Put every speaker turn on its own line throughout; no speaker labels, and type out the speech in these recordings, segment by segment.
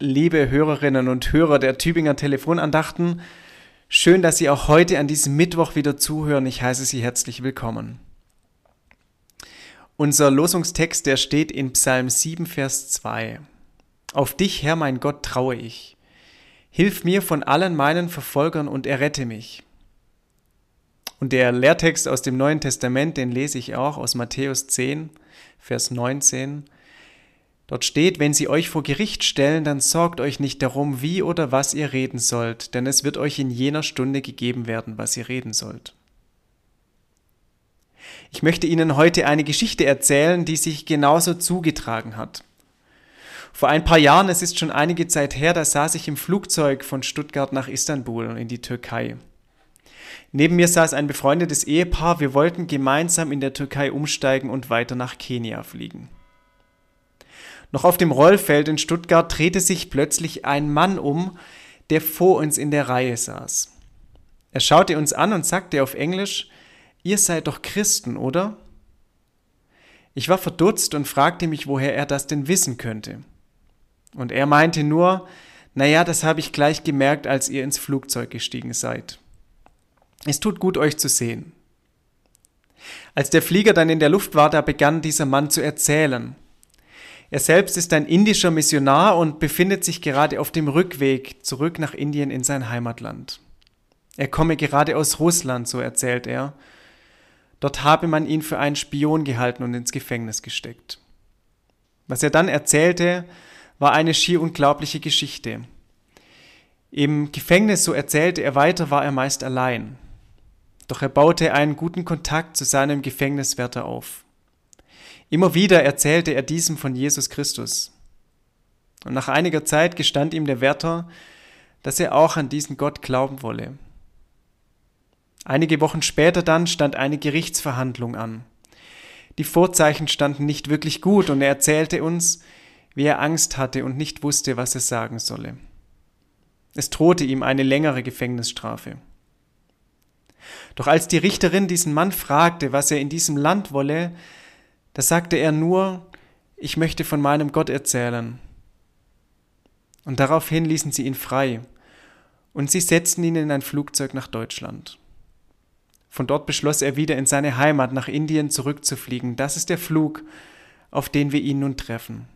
liebe Hörerinnen und Hörer der Tübinger Telefonandachten. Schön, dass Sie auch heute an diesem Mittwoch wieder zuhören. Ich heiße Sie herzlich willkommen. Unser Losungstext, der steht in Psalm 7, Vers 2. Auf dich, Herr mein Gott, traue ich. Hilf mir von allen meinen Verfolgern und errette mich. Und der Lehrtext aus dem Neuen Testament, den lese ich auch aus Matthäus 10, Vers 19. Dort steht, wenn sie euch vor Gericht stellen, dann sorgt euch nicht darum, wie oder was ihr reden sollt, denn es wird euch in jener Stunde gegeben werden, was ihr reden sollt. Ich möchte Ihnen heute eine Geschichte erzählen, die sich genauso zugetragen hat. Vor ein paar Jahren, es ist schon einige Zeit her, da saß ich im Flugzeug von Stuttgart nach Istanbul in die Türkei. Neben mir saß ein befreundetes Ehepaar, wir wollten gemeinsam in der Türkei umsteigen und weiter nach Kenia fliegen. Noch auf dem Rollfeld in Stuttgart drehte sich plötzlich ein Mann um, der vor uns in der Reihe saß. Er schaute uns an und sagte auf Englisch, Ihr seid doch Christen, oder? Ich war verdutzt und fragte mich, woher er das denn wissen könnte. Und er meinte nur, naja, das habe ich gleich gemerkt, als ihr ins Flugzeug gestiegen seid. Es tut gut, euch zu sehen. Als der Flieger dann in der Luft war, da begann dieser Mann zu erzählen. Er selbst ist ein indischer Missionar und befindet sich gerade auf dem Rückweg zurück nach Indien in sein Heimatland. Er komme gerade aus Russland, so erzählt er. Dort habe man ihn für einen Spion gehalten und ins Gefängnis gesteckt. Was er dann erzählte, war eine schier unglaubliche Geschichte. Im Gefängnis, so erzählte er weiter, war er meist allein. Doch er baute einen guten Kontakt zu seinem Gefängniswärter auf. Immer wieder erzählte er diesem von Jesus Christus. Und nach einiger Zeit gestand ihm der Wärter, dass er auch an diesen Gott glauben wolle. Einige Wochen später dann stand eine Gerichtsverhandlung an. Die Vorzeichen standen nicht wirklich gut und er erzählte uns, wie er Angst hatte und nicht wusste, was er sagen solle. Es drohte ihm eine längere Gefängnisstrafe. Doch als die Richterin diesen Mann fragte, was er in diesem Land wolle, da sagte er nur, ich möchte von meinem Gott erzählen. Und daraufhin ließen sie ihn frei und sie setzten ihn in ein Flugzeug nach Deutschland. Von dort beschloss er wieder in seine Heimat nach Indien zurückzufliegen. Das ist der Flug, auf den wir ihn nun treffen.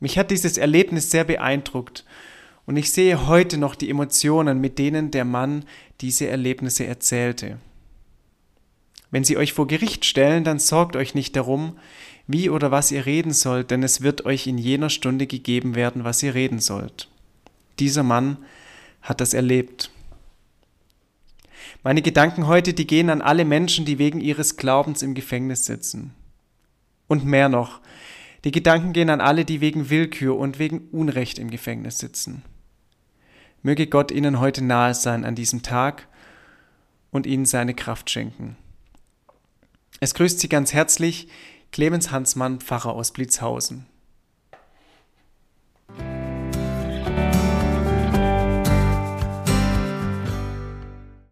Mich hat dieses Erlebnis sehr beeindruckt und ich sehe heute noch die Emotionen, mit denen der Mann diese Erlebnisse erzählte. Wenn sie euch vor Gericht stellen, dann sorgt euch nicht darum, wie oder was ihr reden sollt, denn es wird euch in jener Stunde gegeben werden, was ihr reden sollt. Dieser Mann hat das erlebt. Meine Gedanken heute, die gehen an alle Menschen, die wegen ihres Glaubens im Gefängnis sitzen. Und mehr noch, die Gedanken gehen an alle, die wegen Willkür und wegen Unrecht im Gefängnis sitzen. Möge Gott ihnen heute nahe sein an diesem Tag und ihnen seine Kraft schenken. Es grüßt Sie ganz herzlich Clemens Hansmann, Pfarrer aus Blitzhausen.